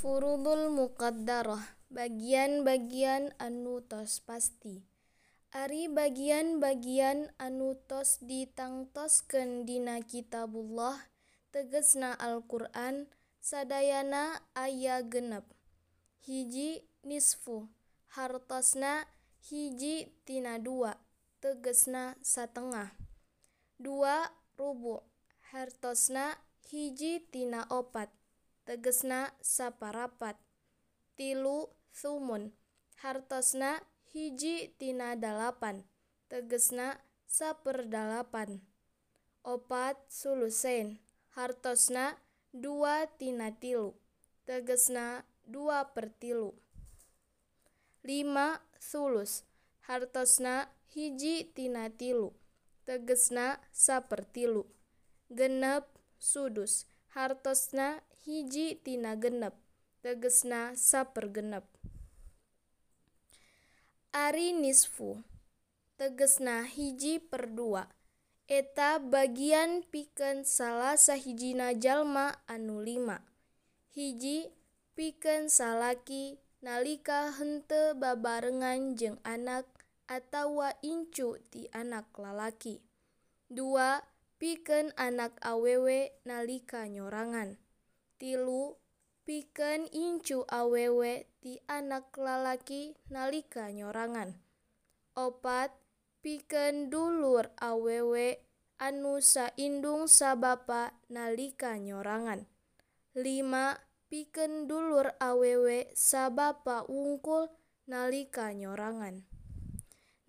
Furudul muqaddarah, bagian-bagian anu tos pasti. Ari bagian-bagian anu tos ditangtoskeun dina kitabullah, tegesna Al-Qur'an sadayana aya genep. Hiji nisfu, hartosna hiji tina dua, tegesna satengah. Dua rubu, hartosna hiji tina opat. Tegesna saparapat. Tilu sumun hartosna hiji tina dalapan. Tegesna saperdalapan. Opat sulusen hartosna dua tina tilu. Tegesna dua per tilu. Lima sulus hartosna hiji tina tilu. Tegesna sapertilu. Genep sudus. Hartosna hiji tina genep tegesna sapergenep Ari nisfu tegesna hiji per dua. Eta bagian pikeun salah sahijina jalma anu lima. Hiji pikeun salaki nalika hente babarengan jeung anak atawa incu ti anak lalaki. Dua pikeun anak awewe nalika nyorangan. tilu pikeun incu awewe ti anak lalaki nalika nyorangan. Opat pikeun dulur awewe anu saindung sabapa nalika nyorangan. Lima pikeun dulur awewe sabapa wungkul nalika nyorangan.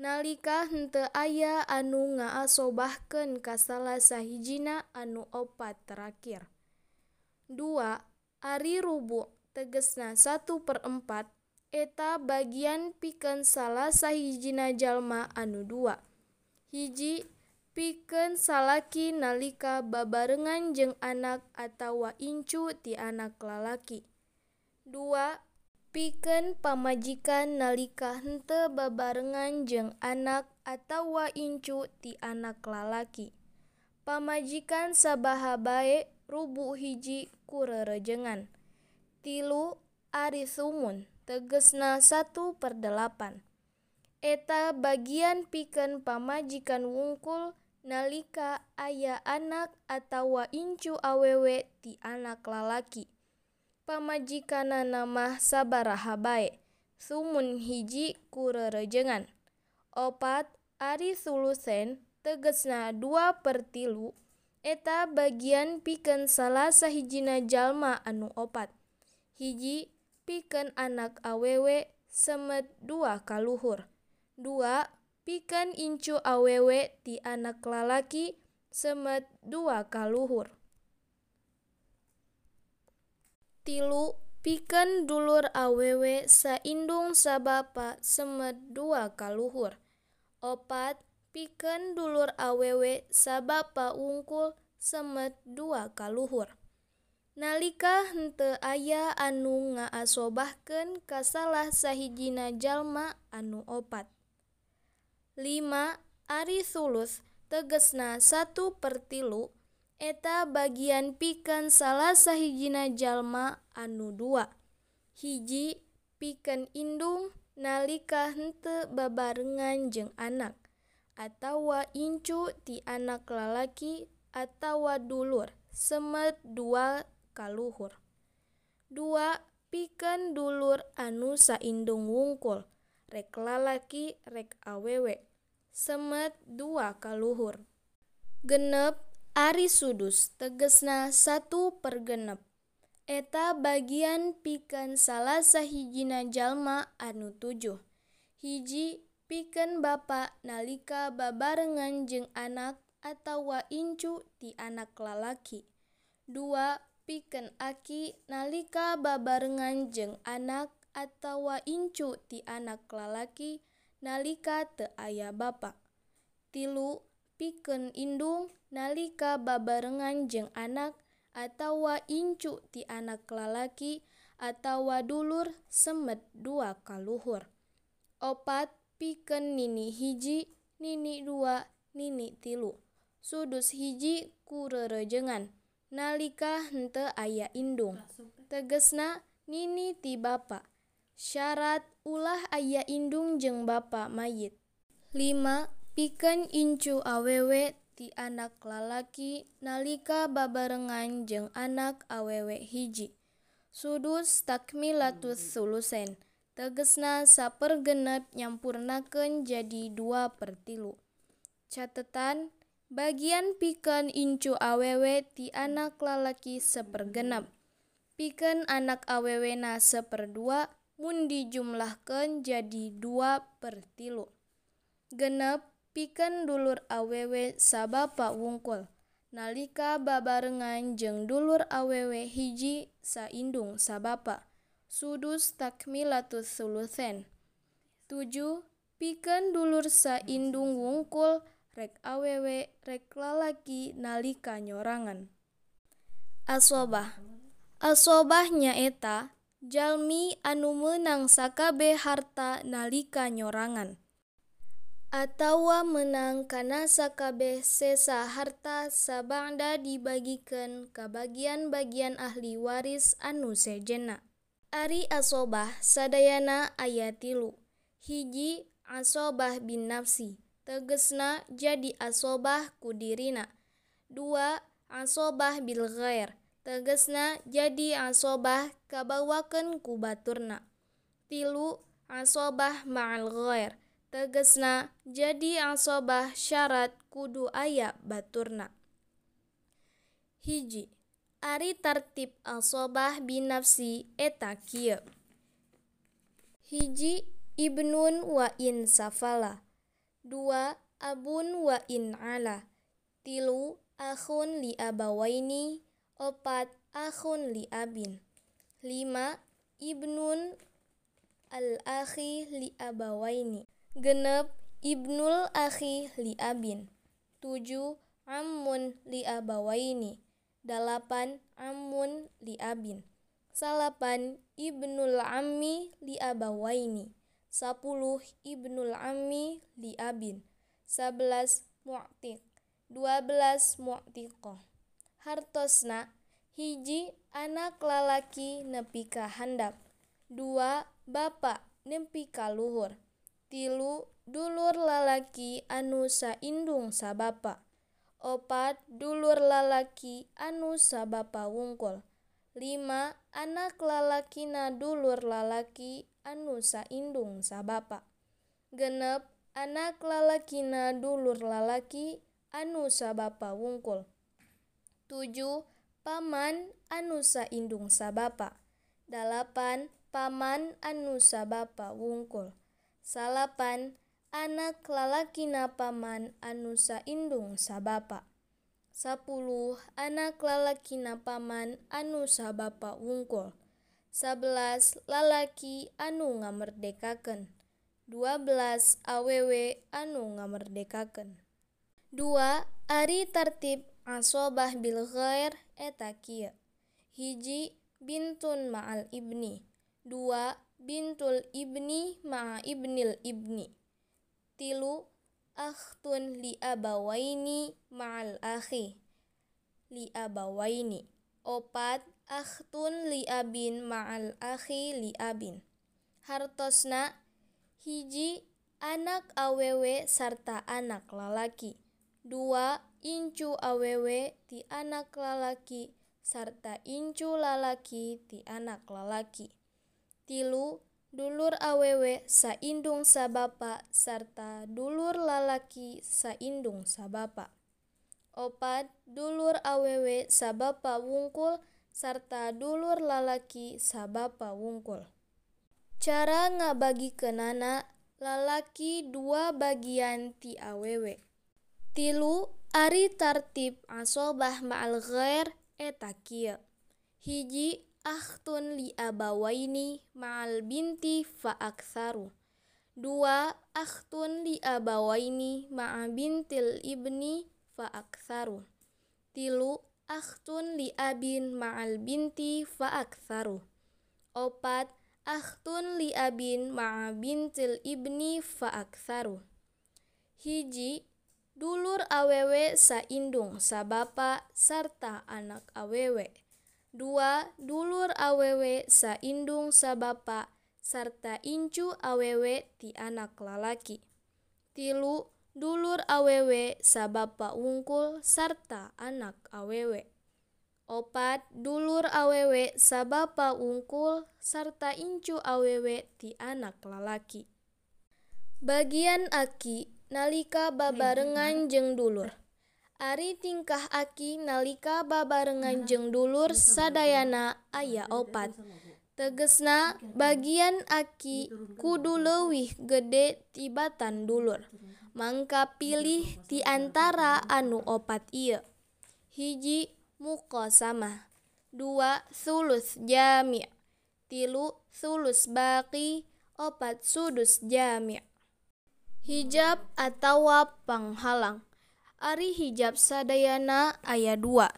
Nalika henteu aya anu ngaasobahkeun ka salah sahijina anu opat terakhir. dua ari rubu tegesna satu perempat eta bagian pikeun salah sahijina jalma anu dua. Hiji pikeun salaki nalika babarengan jeung anak atawa incu ti anak lalaki. Dua pikeun pamajikan nalika hente babarengan jeung anak atawa incu ti anak lalaki. Pamajikan sabaha bae rubu hiji ku rerejengan. Tilu ari sumun tegesna satu per dalapan eta bagian pikeun pamajikan wungkul nalika aya anak atawa incu awewe ti anak lalaki. Pamajikanana mah sabaraha bae sumun hiji ku rerejengan. Opat ari sulusen tegesna dua per tilu eta bagian pikeun salah sahijina jalma anu opat hiji pikeun anak awewe semet dua kaluhur. dua pikeun incu awewe ti anak lalaki semet dua kaluhur. tilu pikeun dulur awewe saindung sabapa semet dua kaluhur. opat pikeun dulur awewe sabapa wungkul semet dua kaluhur nalika henteu aya anu ngaasobahkeun ka salah sahijina jalma anu opat. 5 ari sulus tegesna satu per tilu, eta bagian pikeun salah sahijina jalma anu dua. Hiji pikeun indung nalika henteu babarengan jeung anak. atawa incu ti anak lalaki atawa dulur semet dua kaluhur. Dua pikeun dulur anu saindung wungkul, rek lalaki rek awewe, semet dua kaluhur. Genep Ari sudus tegesna satu per genep. Eta bagian pikeun salah sahijina jalma anu tujuh. Hiji pikeun bapa nalika babarengan jeung anak atawa incu ti anak lalaki. Dua pikeun aki nalika babarengan jeung anak atawa incu ti anak lalaki nalika teu aya bapa. Tilu pikeun indung nalika babarengan jeung anak atawa incu ti anak lalaki atawa dulur semet dua kaluhur opat pikeun nini hiji, nini dua, nini tilu. Sudus hiji ku rerejengan. Nalika henteu aya indung. Tegesna nini ti bapa. Syarat ulah aya indung jeung bapa mayit. 5. Pikeun incu awewe ti anak lalaki nalika babarengan jeung anak awewe hiji. Sudus takmilatus sulusen. Tegesna sapergenep nyampurnaken jadi dua per tilu catetan bagian piken incu awewe ti anak lalaki sepergenep piken anak awewe na seperdua mun dijumlahkan jadi dua per tilu genep piken dulur awewe sabapa wungkul. Nalika babarengan jeng dulur awewe hiji saindung sabapa sudus takmilatus sulusen. 7. Pikeun dulur saindung wungkul rek awewe rek lalaki nalika nyorangan. Asobah Asobah nyaeta jalmi anu menang sakabe harta nalika nyorangan. Atawa menang kana sakabe sesa harta sabangda dibagikan ke bagian-bagian ahli waris anu sejena. Ari asobah sadayana aya tilu. Hiji asobah bin nafsi tegesna jadi asobah ku dirina. Dua asobah bil ghair tegesna jadi asobah kabawaken ku baturna. Tilu asobah ma'al ghair tegesna jadi asobah syarat kudu aya baturna. Hiji Ari tartib asobah binafsi eta kieu. Hiji Ibnun wa in safala. Dua Abun wa in ala. Tilu Akhun li abawaini. Opat Akhun li abin. Lima Ibnun al akhi li abawaini. Genep ibnul akhi li abin. Tujuh ammun li abawaini dalapan ammun li abin. Salapan ibnul ammi li abawaini. Sapuluh ibnul ammi li abin. Sabelas mu'tik dua belas mu'tiqoh. Hartosna hiji anak lalaki nepi ka handap. Dua bapa nepi ka luhur. Tilu dulur lalaki anu saindung sabapa opat dulur lalaki anu sabapa wungkul. Lima anak lalakina dulur lalaki anu saindung sabapa. Genep anak lalakina dulur lalaki anu sabapa wungkul. Tujuh paman anu saindung sabapa. Dalapan paman anu sabapa wungkul. Salapan anak lalakina paman anu saindung sabapa. Sapuluh anak lalakina paman anu sabapa wungkul. Sabelas lalaki anu ngamerdekakeun dua belas awewe anu ngamerdekakeun dua ari tartib asobah bil ghair eta kieu. Hiji bintun ma'al ibni. Dua bintul ibni ma'a ibnil ibni tilu akhtun li abawaini ma'al akhi. Li abawaini opat akhtun li abin ma'al akhi li abin hartosna hiji anak awewe sarta anak lalaki. Dua incu awewe ti anak lalaki sarta incu lalaki ti anak lalaki. Tilu dulur awewe saindung sabapa sarta dulur lalaki saindung sabapa. Opat dulur awewe sabapa wungkul sarta dulur lalaki sabapa wungkul. Cara ngabagikeunana lalaki dua bagian ti awewe tilu ari tartib asobah ma'al ghair eta kieu hiji akhtun li abawaini ma'al binti fa aktsaru dua akhtun li abawaini ma'a bintil ibni fa aktsaru tilu akhtun li abin ma'al binti fa aktsaru opat akhtun li abin ma'a bintil ibni fa aktsaru hiji dulur awewe saindung sabapa sarta anak awewe dua dulur awewe saindung sabapa sarta incu awewe ti anak lalaki. Tilu dulur awewe sabapa wungkul sarta anak awewe opat dulur awewe sabapa wungkul sarta incu awewe ti anak lalaki. Bagian aki nalika babarengan jeung dulur Ari tingkah aki nalika babarengan jeung dulur sadayana aya opat. Tegesna bagian aki kudu leuwih gede tibatan dulur. Mangka pilih ti antara anu opat ieu. Hiji sama dua sulus jami' tilu sulus baki opat sudus jami' hijab atawa panghalang Ari hijab sadayana aya dua.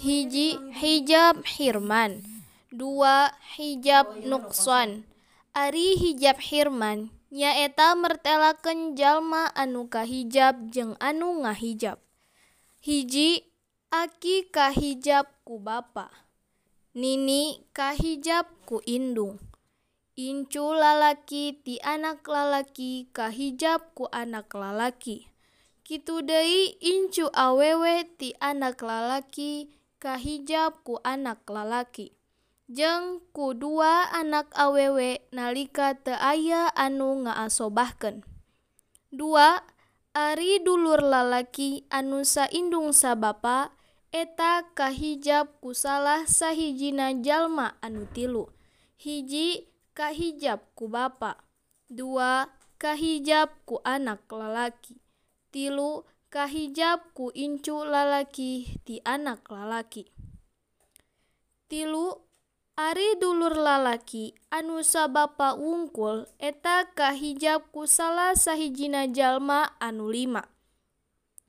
Hiji hijab Hirman dua hijab Nuqson. Ari hijab Hirman nyaeta mertelaken jalma anu kahijab jeung anu ngahijab. Hiji aki kahijab ku bapa Nini kahijab ku indung. Incu lalaki ti anak lalaki kahijab ku anak lalaki. Kitu deui incu awewe ti anak lalaki kahijab ku anak lalaki. Jeung kudua anak awewe nalika teu aya anu ngaasobahkeun. Dua ari dulur lalaki anu saindung sabapa eta kahijab ku salah sahijina jalma anu tilu. Hiji kahijab ku bapa. Dua kahijab ku anak lalaki. tilu kahijab ku incu lalaki ti anak lalaki. Tilu Ari dulur lalaki anu sabapa wungkul eta kahijab ku salah sahijina jalma anu lima.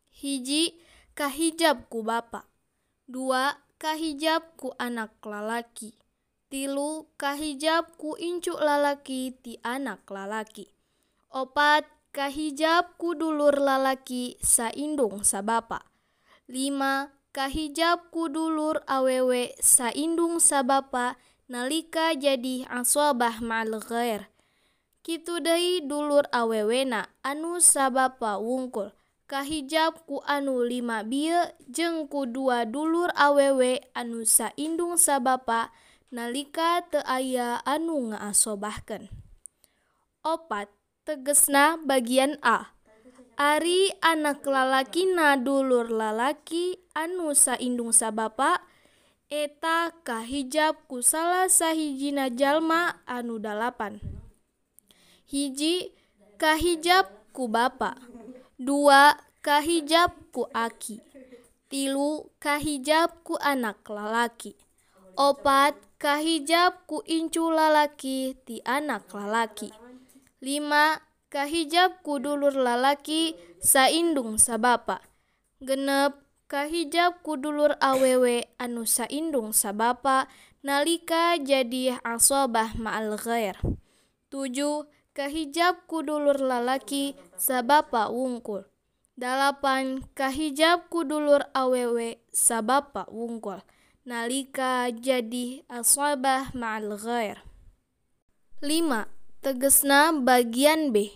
Hiji kahijab ku bapa. Dua kahijab ku anak lalaki. Tilu kahijab ku incu lalaki ti anak lalaki. Opat kahijab ku dulur lalaki saindung sabapa. 5 kahijab ku dulur awewe saindung sabapa nalika jadi aswabah ma'al ghair. Kitu deui dulur awewena anu sabapa wungkul. Kahijab ku anu lima bieu jeung ku dua dulur awewe anu saindung sabapa nalika teu aya anu ngaasobahkeun opat tegesna bagian A. Ari anak lalakina dulur lalaki anu saindung sabapa eta kahijab ku salah sahijina jalma anu dalapan. Hiji kahijab ku bapa. Dua kahijab ku aki. Tilu kahijab ku anak lalaki. Opat kahijab ku incu lalaki ti anak lalaki. 5. Kahijab ku dulur lalaki saindung sabapa genep kahijab ku dulur awewe anu saindung sabapa nalika jadi asobah ma'al ghair 7. Kahijab ku dulur lalaki sabapa wungkul 8. Kahijab ku dulur awewe sabapa wungkul nalika jadi asobah ma'al ghair 5 tegesna bagian B.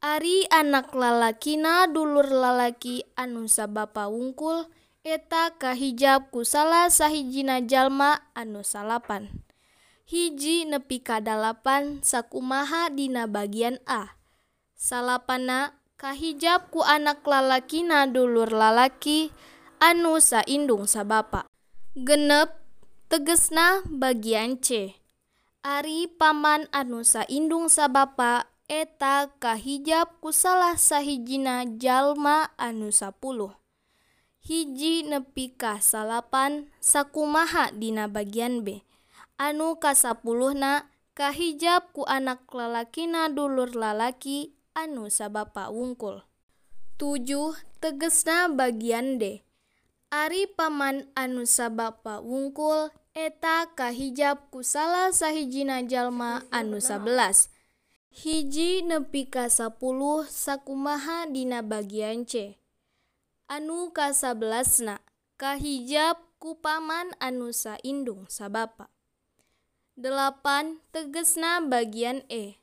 Ari anak lalakina dulur lalaki anu sabapa wungkul eta kahijab ku salah sahijina jalma anu salapan. Hiji nepi ka dalapan sakumaha dina bagian A. Salapana kahijab ku anak lalakina dulur lalaki anu saindung sabapa. Genep tegesna bagian C. Ari paman anu saindung sabapa eta kahijab ku salah sahijina jalma anu sapuluh. Hiji nepi ka salapan sakumaha dina bagian B. Anu kasapuluhna kahijab ku anak lalakina dulur lalaki anu sabapa wungkul. Tujuh tegesna bagian D. Ari paman anu sabapa wungkul eta kahijab ku salah sahijina jalma anu 11 hiji nepi ka 10 sakumaha dina bagian C. Anu ka 11 na kahijab ku paman anu saindung sabapa. Delapan, tegesna bagian E.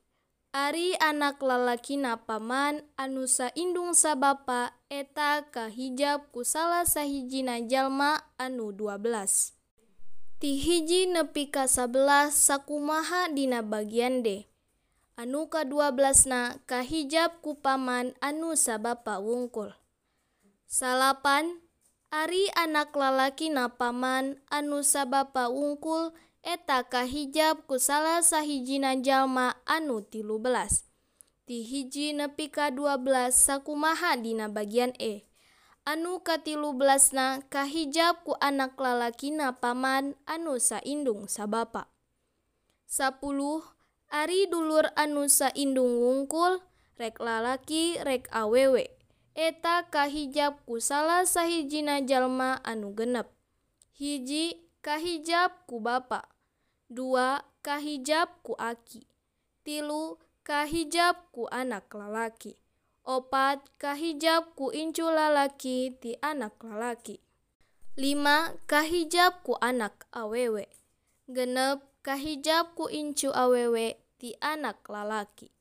Ari anak lalaki na paman anu saindung sabapa eta kahijab ku salah sahijina jalma anu 12 Ti hiji nepi ka sabelas sakumaha dina bagian D. Anu ka 12 na kahijab ku paman anu sabapa wungkul. Salapan, Ari anak lalaki na paman anu sabapa wungkul eta kahijab ku salah sahijina jalma anu tilu belas. Ti hiji nepi ka dua belas sakumaha dina bagian E. anu katilu belasna kahijab ku anak lalakina paman anu saindung sabapa. Sapuluh Ari dulur anu saindung wungkul rek lalaki rek awewe. Eta kahijab ku salah sahijina jalma anu genep. Hiji kahijab ku bapa. Dua kahijab ku aki. Tilu kahijab ku anak lalaki. opat kahijab ku incu lalaki ti anak lalaki. Lima kahijab ku anak awewe. Genep kahijab ku incu awewe ti anak lalaki.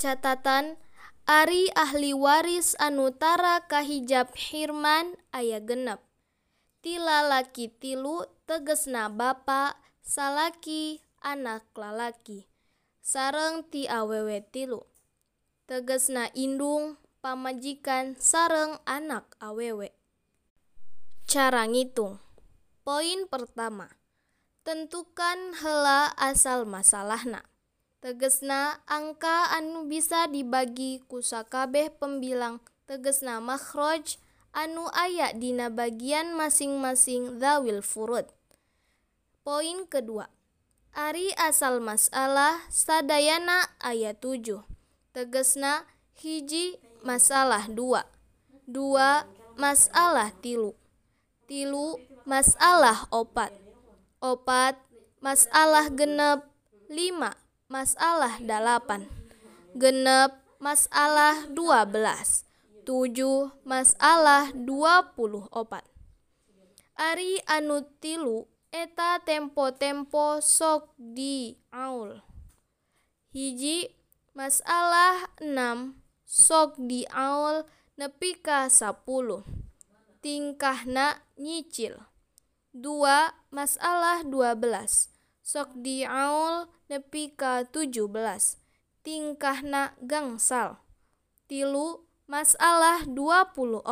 Catatan Ari ahli waris anutara kahijab Hirman aya genep. Tilalaki tilu tegesna bapa salaki anak lalaki. Sareng ti awewe tilu. Tegesna indung pamajikan sareng anak awewe cara ngitung. Poin pertama tentukan hela asal masalahna. Tegesna angka anu bisa dibagi ku sakabeh pembilang tegesna makhraj anu aya dina bagian masing-masing zawil furud. Poin kedua, Ari asal masalah sadayana ayat 7. Tegesna hiji masalah dua. Dua masalah tilu. Tilu masalah opat. Opat masalah genep. Lima masalah dalapan. Genep masalah dua belas. Tujuh masalah dua puluh opat. Ari anu tilu eta tempo-tempo sok di aul hiji masalah 6 sok di aul nepi ka 10 tingkahna nyicil. Dua masalah 12 sok di aul nepi ka 17 tingkahna gangsal. Tilu masalah 24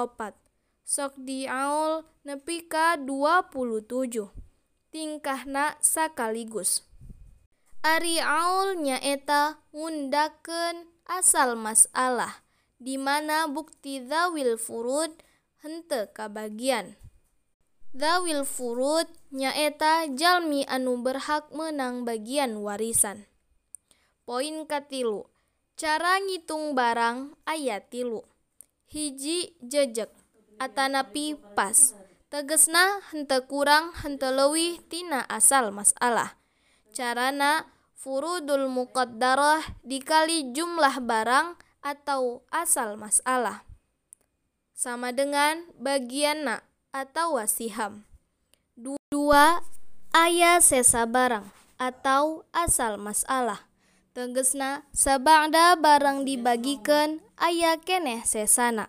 sok di aul nepi ka 27 tingkahna sakaligus. Ari Aul nyaeta ngundakeun asal masalah, di mana bukti zawil furud hente kabagian. Zawil furud nyaeta jalmi anu berhak menang bagian warisan. Poin katilu, cara ngitung barang ayat tilu. Hiji jejek, atanapi pas. Tegesna hente kurang hente leuwih tina asal masalah. Carana furudul muqaddarah dikali jumlah barang atau asal masalah. Sama dengan bagianna atau wasiham. Dua ayat sesa barang atau asal masalah. Tegesna sabangda barang dibagikan ayah keneh sesana.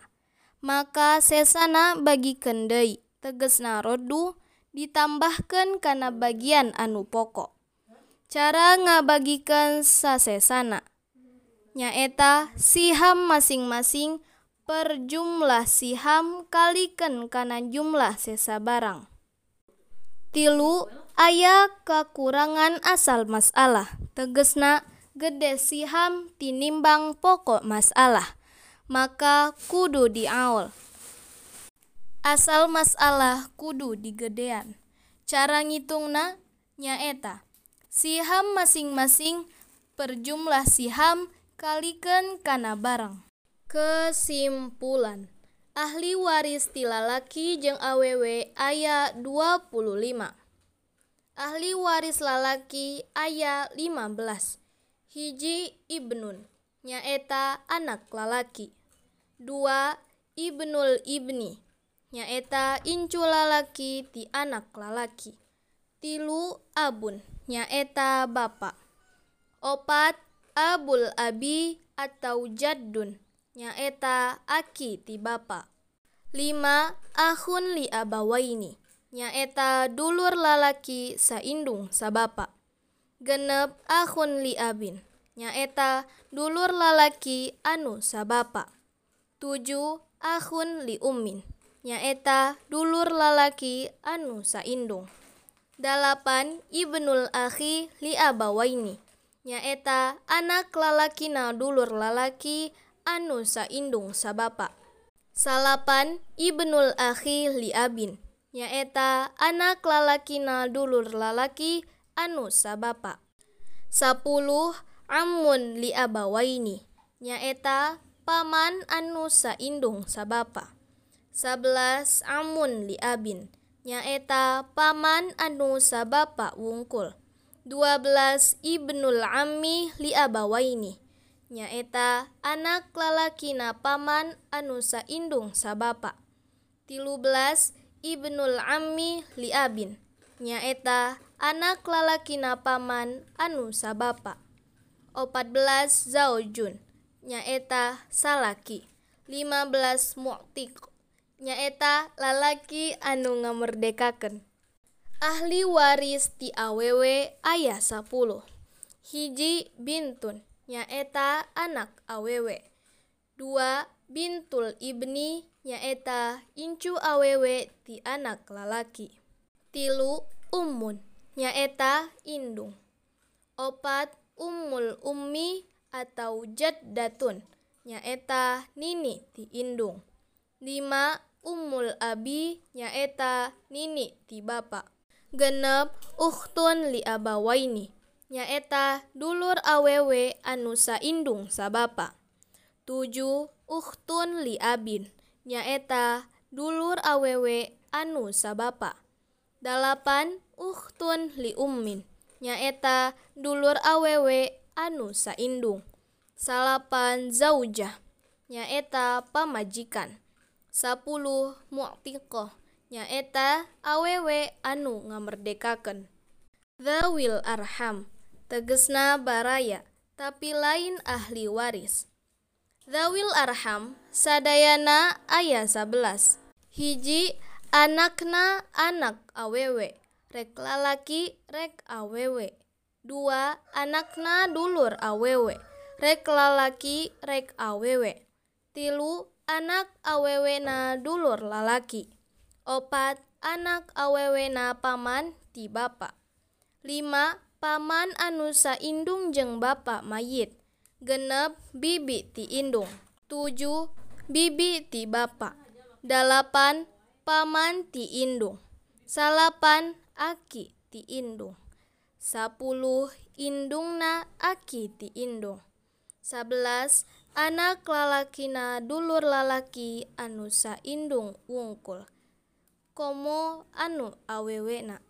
Maka sesana bagi kendai tegesna rodu ditambahkan karena bagian anu pokok Cara ngabagikan sasesana nyaeta siham masing-masing per jumlah siham kalikan kana jumlah sesa barang. Tilu aya kekurangan asal masalah. Tegesna gede siham tinimbang pokok masalah. Maka kudu diaul. Asal masalah kudu digedean. Cara ngitungna nyaeta siham masing-masing per jumlah siham kalikan kana barang. Kesimpulan. Ahli waris tilalaki jeung awewe aya 25 ahli waris lalaki aya 15 hiji ibnun nyaeta anak lalaki. Dua ibnul ibni nyaeta incu lalaki ti anak lalaki tilu abun nyaeta bapak opat abul abi atau jaddun nyaeta aki ti bapak lima ahun li abawaini nyaeta dulur lalaki saindung sabapa genep ahun li abin nyaeta dulur lalaki anu sabapa tujuh ahun li ummin nyaeta dulur lalaki anu saindung dalapan ibnul akhi li abawaini nyaeta anak lalakina dulur lalaki anu saindung sabapa. Salapan ibnul akhi li abin nyaeta anak lalakina dulur lalaki anu sabapa. Sapuluh amun li abawaini nyaeta paman anu saindung sabapa. Sabelas amun li abin nyaeta paman anu sabapa wungkul. Dua belas ibnul ammi li abawaini nyaeta anak lalakina paman anu saindung sabapa. Tilu belas ibnul ammi li abin nyaeta anak lalakina paman anu sabapa. Opat belas zaujun. Nyaeta salaki. Lima belas mu'tik nyaeta lalaki anu ngamerdekaken ahli waris ti awewe ayah 10 hiji bintun nyaeta anak awewe dua bintul ibni nyaeta incu awewe ti anak lalaki. Tilu ummun nyaeta indung. Opat ummul ummi atau jaddatun nyaeta nini ti indung. Lima ummul abi nyaeta nini ti bapa. Genep ukhtun li abawaini nyaeta dulur awewe anu saindung sabapa tujuh ukhtun li abin nyaeta dulur awewe anu sabapa dalapan ukhtun li ummin nyaeta dulur awewe anu saindung. Salapan zaujah nyaeta pamajikan sapuluh mu'tiqah nyaeta awewe anu ngamerdekaken Zawil arham tegesna baraya tapi lain ahli waris. Zawil arham sadayana ayah 11 hiji anakna anak awewe rek lalaki rek awewe dua anakna dulur awewe rek lalaki rek awewe tilu anak awewe na dulur lalaki. Opat anak awewe na paman ti bapa lima paman anu saindung jeung bapa mayit. Genep bibi ti indung. Tujuh bibi ti bapa dalapan paman ti indung. Salapan aki ti indung. Sapuluh indungna aki ti indung. Sabelas anak lalakina dulur lalaki anu saindung wungkul. Komo anu awewena.